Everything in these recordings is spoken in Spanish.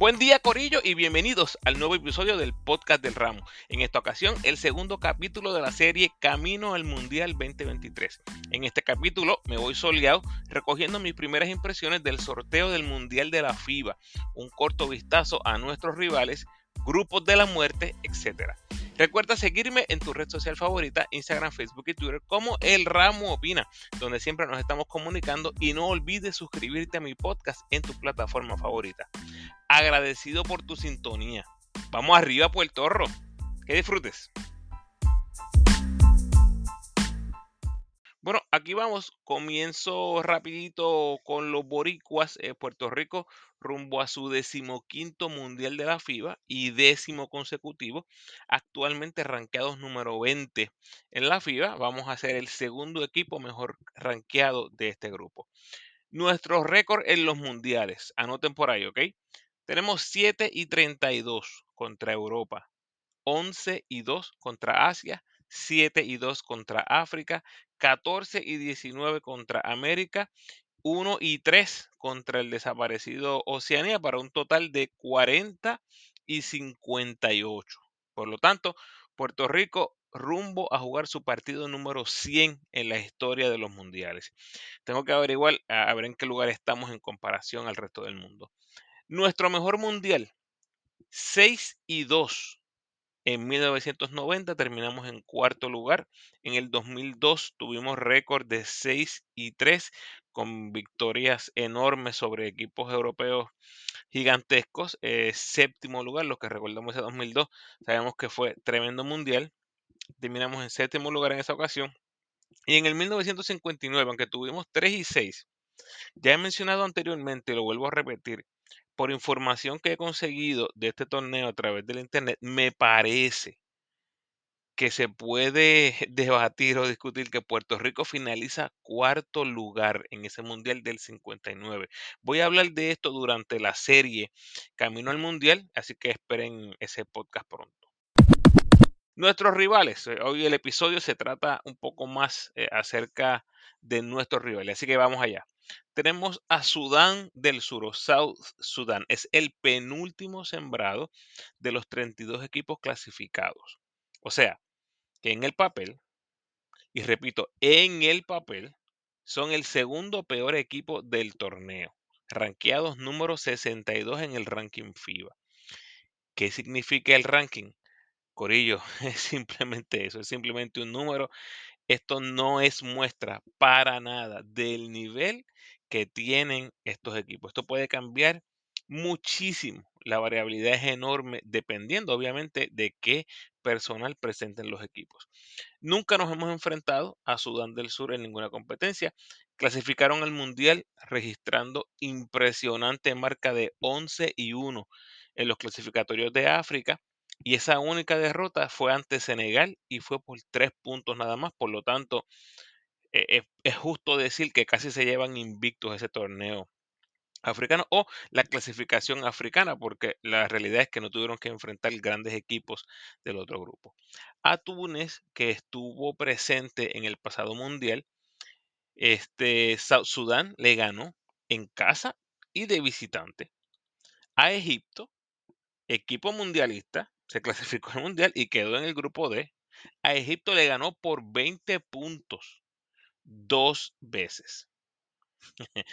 Buen día Corillo y bienvenidos al nuevo episodio del podcast del ramo. En esta ocasión el segundo capítulo de la serie Camino al Mundial 2023. En este capítulo me voy soleado recogiendo mis primeras impresiones del sorteo del Mundial de la FIBA, un corto vistazo a nuestros rivales, grupos de la muerte, etc. Recuerda seguirme en tu red social favorita, Instagram, Facebook y Twitter como El Ramo Opina, donde siempre nos estamos comunicando y no olvides suscribirte a mi podcast en tu plataforma favorita. Agradecido por tu sintonía. Vamos arriba, Puerto Rico. Que disfrutes. Bueno, aquí vamos. Comienzo rapidito con los boricuas. Eh, Puerto Rico rumbo a su decimoquinto mundial de la FIBA y décimo consecutivo. Actualmente rankeados número 20 en la FIBA. Vamos a ser el segundo equipo mejor rankeado de este grupo. Nuestro récord en los mundiales. Anoten por ahí, ¿ok? Tenemos 7 y 32 contra Europa. 11 y 2 contra Asia, 7 y 2 contra África, 14 y 19 contra América, 1 y 3 contra el desaparecido Oceanía para un total de 40 y 58. Por lo tanto, Puerto Rico rumbo a jugar su partido número 100 en la historia de los mundiales. Tengo que averiguar a ver en qué lugar estamos en comparación al resto del mundo. Nuestro mejor mundial, 6 y 2 en 1990 terminamos en cuarto lugar. En el 2002 tuvimos récord de 6 y 3 con victorias enormes sobre equipos europeos gigantescos. Eh, séptimo lugar, lo que recordamos ese 2002, sabemos que fue tremendo mundial. Terminamos en séptimo lugar en esa ocasión. Y en el 1959, aunque tuvimos 3 y 6, ya he mencionado anteriormente, lo vuelvo a repetir, por información que he conseguido de este torneo a través del internet, me parece que se puede debatir o discutir que Puerto Rico finaliza cuarto lugar en ese Mundial del 59. Voy a hablar de esto durante la serie Camino al Mundial, así que esperen ese podcast pronto. Nuestros rivales, eh, hoy el episodio se trata un poco más eh, acerca de nuestros rivales, así que vamos allá tenemos a Sudán del Sur o South Sudán. Es el penúltimo sembrado de los 32 equipos clasificados. O sea, que en el papel, y repito, en el papel, son el segundo peor equipo del torneo, rankeados número 62 en el ranking FIBA. ¿Qué significa el ranking? Corillo, es simplemente eso, es simplemente un número. Esto no es muestra para nada del nivel que tienen estos equipos. Esto puede cambiar muchísimo. La variabilidad es enorme dependiendo obviamente de qué personal presenten los equipos. Nunca nos hemos enfrentado a Sudán del Sur en ninguna competencia. Clasificaron al Mundial registrando impresionante marca de 11 y 1 en los clasificatorios de África. Y esa única derrota fue ante Senegal y fue por tres puntos nada más. Por lo tanto, e, es justo decir que casi se llevan invictos ese torneo africano o la clasificación africana, porque la realidad es que no tuvieron que enfrentar grandes equipos del otro grupo. A Túnez, que estuvo presente en el pasado mundial, este, Sudán le ganó en casa y de visitante. A Egipto, equipo mundialista, se clasificó al mundial y quedó en el grupo D. A Egipto le ganó por 20 puntos dos veces.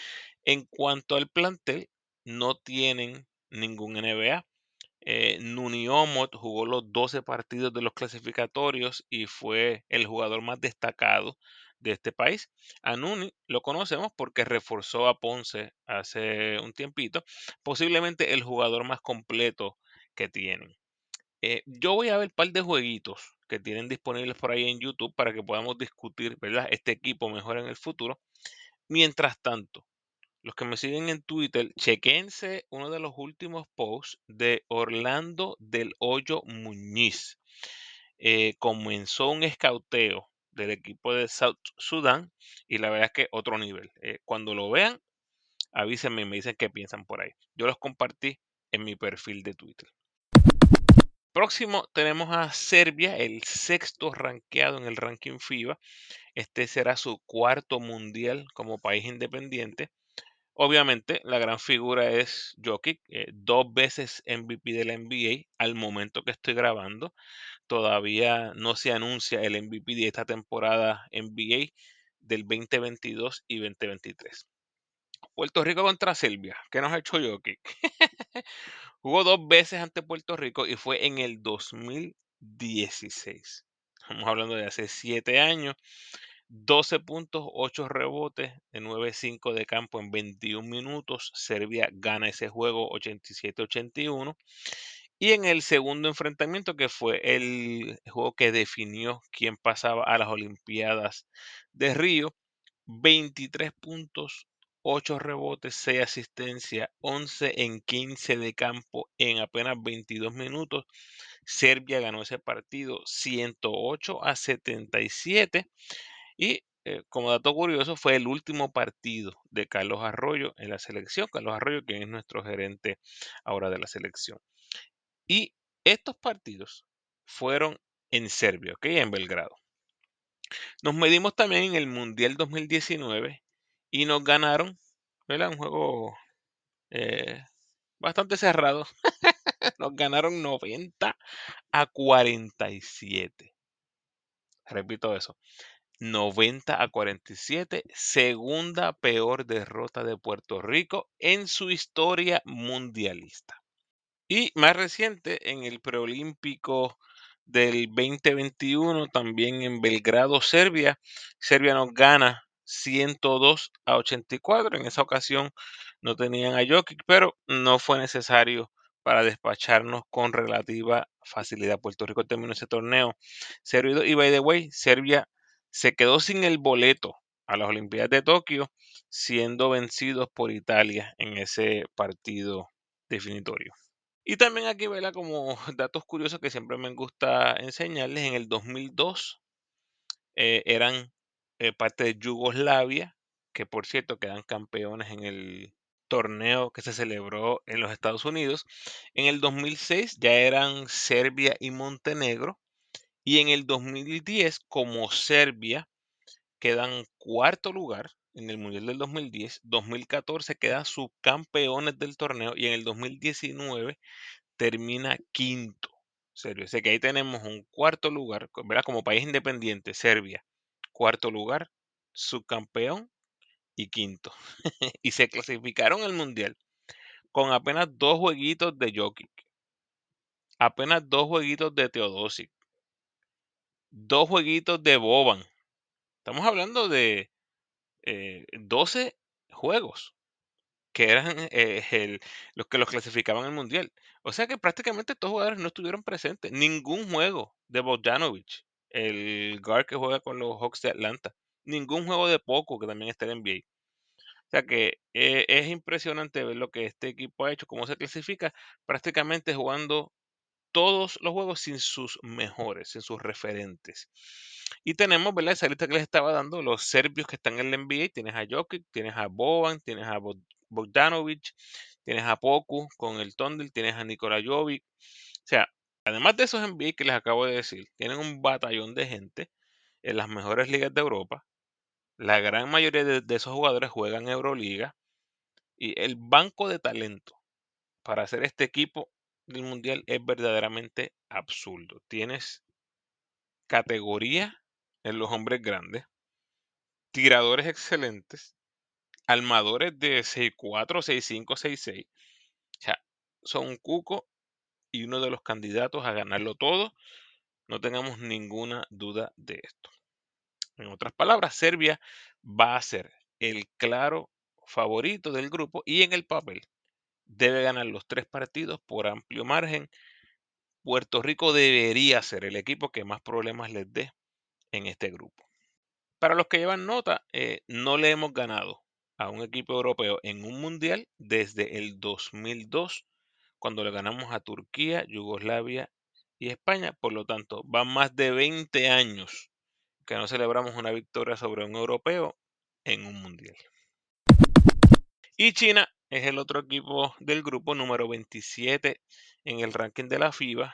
en cuanto al plantel, no tienen ningún NBA. Eh, Nuni Omot jugó los 12 partidos de los clasificatorios y fue el jugador más destacado de este país. A Nuni lo conocemos porque reforzó a Ponce hace un tiempito, posiblemente el jugador más completo que tienen. Eh, yo voy a ver un par de jueguitos que tienen disponibles por ahí en YouTube para que podamos discutir, ¿verdad? Este equipo mejor en el futuro. Mientras tanto, los que me siguen en Twitter, chequense uno de los últimos posts de Orlando del Hoyo Muñiz. Eh, comenzó un escauteo del equipo de South Sudan y la verdad es que otro nivel. Eh, cuando lo vean, avísenme y me dicen qué piensan por ahí. Yo los compartí en mi perfil de Twitter. Próximo tenemos a Serbia, el sexto rankeado en el ranking FIBA. Este será su cuarto mundial como país independiente. Obviamente, la gran figura es Jokic, eh, dos veces MVP de la NBA al momento que estoy grabando. Todavía no se anuncia el MVP de esta temporada NBA del 2022 y 2023. Puerto Rico contra Serbia. ¿Qué nos ha hecho Jokic? Jugó dos veces ante Puerto Rico y fue en el 2016. Estamos hablando de hace siete años. 12 puntos, 8 rebotes, de 9-5 de campo en 21 minutos. Serbia gana ese juego 87-81. Y en el segundo enfrentamiento, que fue el juego que definió quién pasaba a las Olimpiadas de Río, 23 puntos, 8 rebotes, 6 asistencias, 11 en 15 de campo en apenas 22 minutos. Serbia ganó ese partido 108 a 77 y eh, como dato curioso fue el último partido de Carlos Arroyo en la selección. Carlos Arroyo, quien es nuestro gerente ahora de la selección. Y estos partidos fueron en Serbia, ¿ok? En Belgrado. Nos medimos también en el Mundial 2019 y nos ganaron, ¿verdad? Un juego eh, bastante cerrado. nos ganaron 90 a 47. Repito eso. 90 a 47, segunda peor derrota de Puerto Rico en su historia mundialista. Y más reciente, en el preolímpico del 2021, también en Belgrado, Serbia, Serbia nos gana 102 a 84. En esa ocasión no tenían a Jokic, pero no fue necesario para despacharnos con relativa facilidad. Puerto Rico terminó ese torneo. Serbia, y by the way, Serbia se quedó sin el boleto a las Olimpiadas de Tokio, siendo vencidos por Italia en ese partido definitorio. Y también aquí, ¿verdad? Como datos curiosos que siempre me gusta enseñarles, en el 2002 eh, eran eh, parte de Yugoslavia, que por cierto quedan campeones en el torneo que se celebró en los Estados Unidos. En el 2006 ya eran Serbia y Montenegro. Y en el 2010, como Serbia quedan cuarto lugar en el Mundial del 2010, 2014 quedan subcampeones del torneo y en el 2019 termina quinto. Serbia. O que ahí tenemos un cuarto lugar, ¿verdad? Como país independiente, Serbia, cuarto lugar, subcampeón y quinto. y se clasificaron al Mundial con apenas dos jueguitos de Jokic, apenas dos jueguitos de Teodosic, dos jueguitos de Boban. Estamos hablando de 12 eh, juegos que eran eh, los que los clasificaban al mundial. O sea que prácticamente estos jugadores no estuvieron presentes. Ningún juego de Bogdanovich, el guard que juega con los Hawks de Atlanta. Ningún juego de Poco, que también está en NBA. O sea que eh, es impresionante ver lo que este equipo ha hecho, cómo se clasifica, prácticamente jugando todos los juegos sin sus mejores, sin sus referentes. Y tenemos, ¿verdad? Esa lista que les estaba dando, los serbios que están en la NBA. Tienes a Jokic, tienes a Boban, tienes a Bogdanovic, tienes a Poku con el Tondel, tienes a Nikola Jovic. O sea, además de esos NBA que les acabo de decir, tienen un batallón de gente en las mejores ligas de Europa. La gran mayoría de, esos jugadores juegan Euroliga. Y el banco de talento para hacer este equipo del mundial es verdaderamente absurdo. Tienes categoría en los hombres grandes, tiradores excelentes, armadores de 6'4, 6'5, 6'6. O sea, son cuco y uno de los candidatos a ganarlo todo. No tengamos ninguna duda de esto. En otras palabras, Serbia va a ser el claro favorito del grupo y en el papel debe ganar los tres partidos por amplio margen. Puerto Rico debería ser el equipo que más problemas les dé en este grupo. Para los que llevan nota, eh, no le hemos ganado a un equipo europeo en un mundial desde el 2002, cuando le ganamos a Turquía, Yugoslavia y España. Por lo tanto, van más de 20 años que no celebramos una victoria sobre un europeo en un mundial. Y China es el otro equipo del grupo número 27 en el ranking de la FIBA.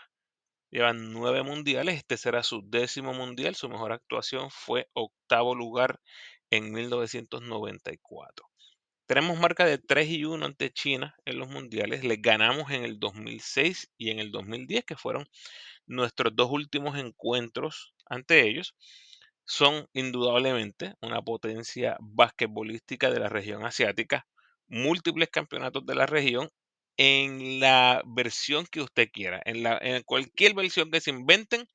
Llevan nueve mundiales, este será su décimo mundial. Su mejor actuación fue octavo lugar en 1994. Tenemos marca de 3 y 1 ante China en los mundiales. Les ganamos en el 2006 y en el 2010, que fueron nuestros dos últimos encuentros ante ellos. Son indudablemente una potencia basquetbolística de la región asiática, múltiples campeonatos de la región en la versión que usted quiera, en, la, en cualquier versión que se inventen,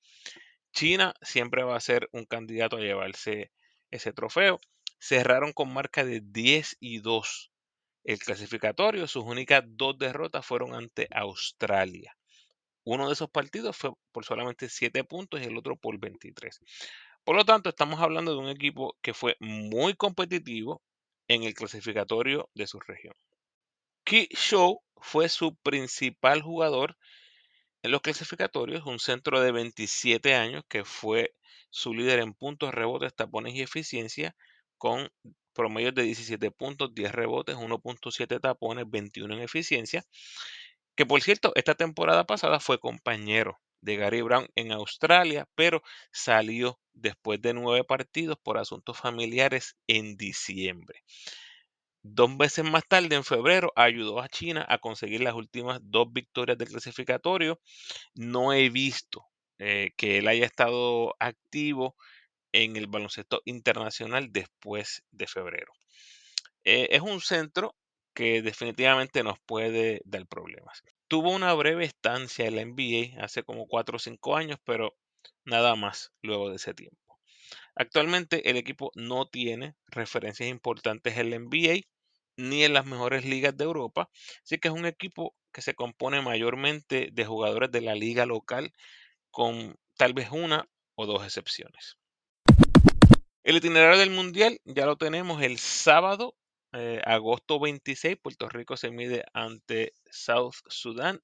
China siempre va a ser un candidato a llevarse ese trofeo. Cerraron con marca de 10 y 2 el clasificatorio. Sus únicas dos derrotas fueron ante Australia. Uno de esos partidos fue por solamente 7 puntos y el otro por 23. Por lo tanto, estamos hablando de un equipo que fue muy competitivo en el clasificatorio de su región. Ki Show fue su principal jugador en los clasificatorios, un centro de 27 años que fue su líder en puntos, rebotes, tapones y eficiencia, con promedios de 17 puntos, 10 rebotes, 1.7 tapones, 21 en eficiencia. Que por cierto, esta temporada pasada fue compañero de Gary Brown en Australia, pero salió después de nueve partidos por asuntos familiares en diciembre. Dos veces más tarde, en febrero, ayudó a China a conseguir las últimas dos victorias del clasificatorio. No he visto eh, que él haya estado activo en el baloncesto internacional después de febrero. Eh, es un centro que definitivamente nos puede dar problemas. Tuvo una breve estancia en la NBA hace como 4 o 5 años, pero nada más luego de ese tiempo. Actualmente el equipo no tiene referencias importantes en la NBA ni en las mejores ligas de Europa, así que es un equipo que se compone mayormente de jugadores de la liga local con tal vez una o dos excepciones. El itinerario del Mundial ya lo tenemos el sábado, eh, agosto 26, Puerto Rico se mide ante South Sudan.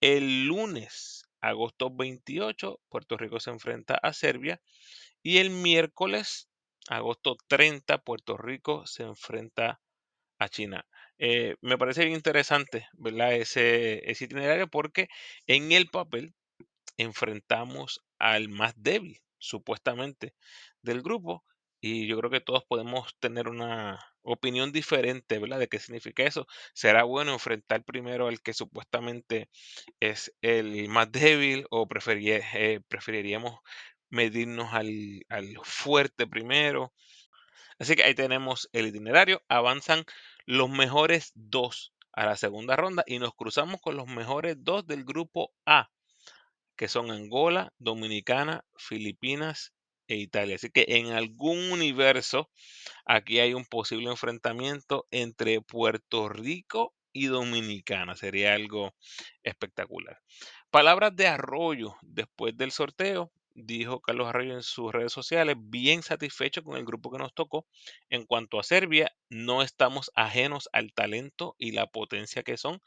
El lunes, agosto 28, Puerto Rico se enfrenta a Serbia. Y el miércoles, agosto 30, Puerto Rico se enfrenta a China. Eh, me parece bien interesante, ¿verdad? Ese itinerario porque en el papel enfrentamos al más débil, supuestamente, del grupo. Y yo creo que todos podemos tener una opinión diferente, ¿verdad? De qué significa eso. ¿Será bueno enfrentar primero al que supuestamente es el más débil o eh, preferiríamos medirnos al, al fuerte primero? Así que ahí tenemos el itinerario. Avanzan los mejores dos a la segunda ronda y nos cruzamos con los mejores dos del grupo A que son Angola, Dominicana, Filipinas e Italia. Así que en algún universo aquí hay un posible enfrentamiento entre Puerto Rico y Dominicana. Sería algo espectacular. Palabras de Arroyo después del sorteo. Dijo Carlos Arroyo en sus redes sociales, bien satisfecho con el grupo que nos tocó. En cuanto a Serbia, no estamos ajenos al talento y la potencia que son.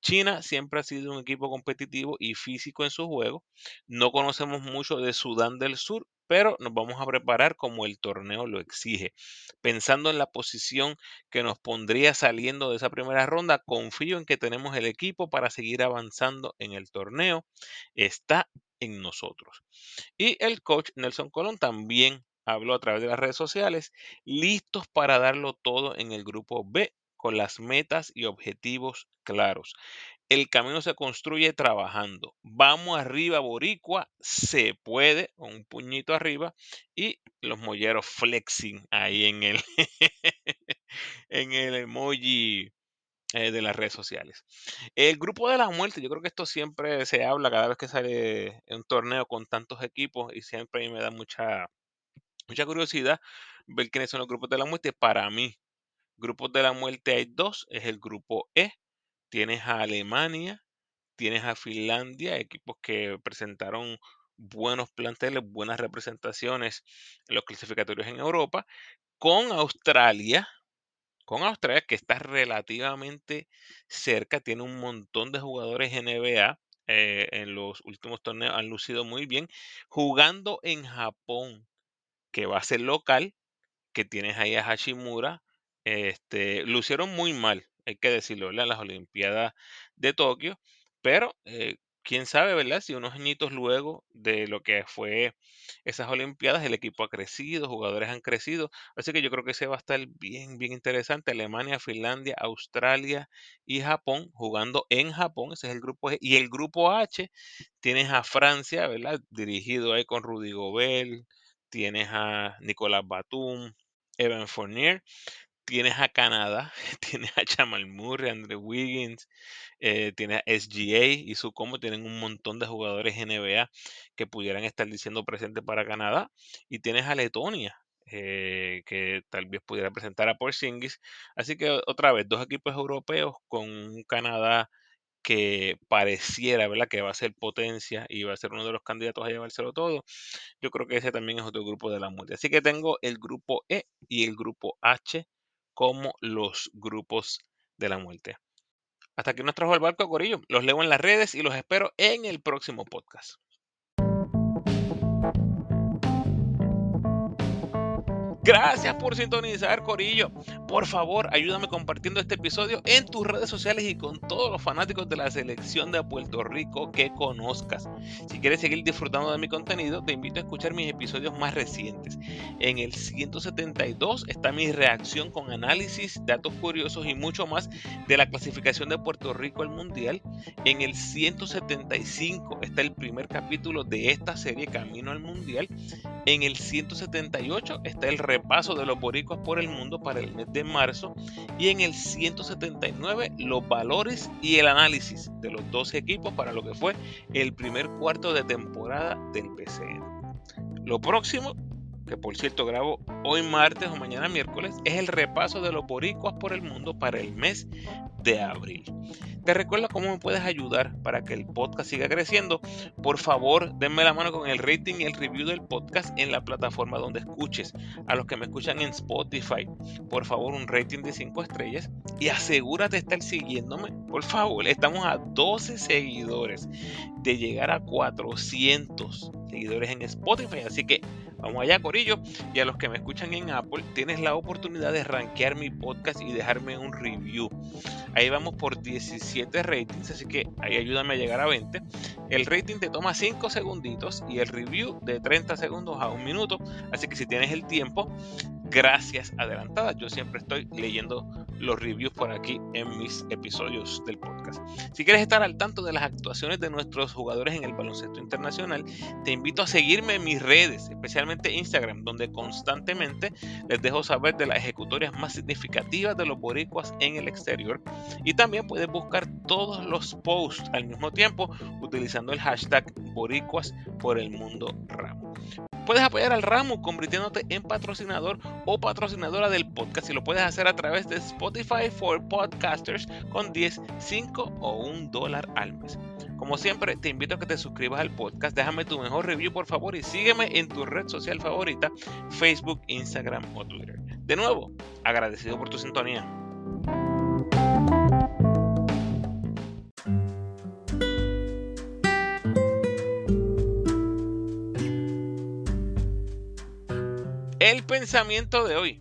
China siempre ha sido un equipo competitivo y físico en su juego. No conocemos mucho de Sudán del Sur, pero nos vamos a preparar como el torneo lo exige. Pensando en la posición que nos pondría saliendo de esa primera ronda, confío en que tenemos el equipo para seguir avanzando en el torneo. Está en nosotros. Y el coach Nelson Colón también habló a través de las redes sociales, listos para darlo todo en el grupo B con las metas y objetivos claros. El camino se construye trabajando. Vamos arriba, Boricua, se puede, con un puñito arriba, y los molleros flexing ahí en el, en el emoji eh, de las redes sociales. El grupo de la muerte, yo creo que esto siempre se habla cada vez que sale un torneo con tantos equipos y siempre a mí me da mucha, mucha curiosidad ver quiénes son los grupos de la muerte. Para mí, Grupos de la muerte hay dos, es el grupo E. Tienes a Alemania, tienes a Finlandia, equipos que presentaron buenos planteles, buenas representaciones en los clasificatorios en Europa, con Australia, con Australia que está relativamente cerca, tiene un montón de jugadores NBA, eh, en los últimos torneos han lucido muy bien, jugando en Japón, que va a ser local, que tienes ahí a Hashimura, este, lucieron muy mal, hay que decirlo, en las Olimpiadas de Tokio, pero eh, quién sabe, ¿verdad? Si unos añitos luego de lo que fue esas Olimpiadas, el equipo ha crecido, jugadores han crecido. Así que yo creo que ese va a estar bien, bien interesante. Alemania, Finlandia, Australia y Japón jugando en Japón. Ese es el grupo G. Y el grupo H, tienes a Francia, ¿verdad? Dirigido ahí con Rudy Gobert, tienes a Nicolás Batum, Evan Fournier. Tienes a Canadá, tienes a Jamal Murray, Andrew Wiggins, eh, tienes a SGA y su combo, tienen un montón de jugadores NBA que pudieran estar diciendo presente para Canadá. Y tienes a Letonia, eh, que tal vez pudiera presentar a Porzingis. Así que otra vez, dos equipos europeos con un Canadá que pareciera, ¿verdad? Que va a ser potencia y va a ser uno de los candidatos a llevárselo todo. Yo creo que ese también es otro grupo de la muerte. Así que tengo el grupo E y el grupo H como los grupos de la muerte. Hasta aquí nos trajo el barco, Corillo. Los leo en las redes y los espero en el próximo podcast. Gracias por sintonizar, Corillo. Por favor, ayúdame compartiendo este episodio en tus redes sociales y con todos los fanáticos de la selección de Puerto Rico que conozcas. Si quieres seguir disfrutando de mi contenido, te invito a escuchar mis episodios más recientes. En el 172 está mi reacción con análisis, datos curiosos y mucho más de la clasificación de Puerto Rico al Mundial. En el 175 está el primer capítulo de esta serie Camino al Mundial. En el 178 está el repaso de los boricuas por el mundo para el mes de marzo y en el 179 los valores y el análisis de los 12 equipos para lo que fue el primer cuarto de temporada del PCN. Lo próximo, que por cierto grabo hoy martes o mañana miércoles, es el repaso de los boricuas por el mundo para el mes de abril. Te recuerda cómo me puedes ayudar para que el podcast siga creciendo. Por favor, denme la mano con el rating y el review del podcast en la plataforma donde escuches. A los que me escuchan en Spotify, por favor, un rating de 5 estrellas y asegúrate de estar siguiéndome. Por favor, estamos a 12 seguidores de llegar a 400 seguidores en Spotify. Así que vamos allá, Corillo. Y a los que me escuchan en Apple, tienes la oportunidad de rankear mi podcast y dejarme un review. Ahí vamos por 17 ratings, así que ahí ayúdame a llegar a 20. El rating te toma 5 segunditos y el review de 30 segundos a un minuto. Así que si tienes el tiempo, gracias adelantadas. Yo siempre estoy leyendo los reviews por aquí en mis episodios del podcast. Si quieres estar al tanto de las actuaciones de nuestros jugadores en el baloncesto internacional, te invito a seguirme en mis redes, especialmente Instagram, donde constantemente les dejo saber de las ejecutorias más significativas de los boricuas en el exterior. Y también puedes buscar todos los posts al mismo tiempo utilizando el hashtag boricuas por el mundo ramo. Puedes apoyar al ramo convirtiéndote en patrocinador o patrocinadora del podcast y lo puedes hacer a través de Spotify for Podcasters con 10, 5 o 1 dólar al mes. Como siempre, te invito a que te suscribas al podcast, déjame tu mejor review por favor y sígueme en tu red social favorita, Facebook, Instagram o Twitter. De nuevo, agradecido por tu sintonía. Pensamiento de hoy.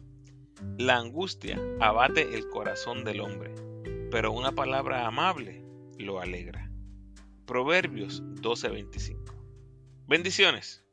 La angustia abate el corazón del hombre, pero una palabra amable lo alegra. Proverbios 12:25. Bendiciones.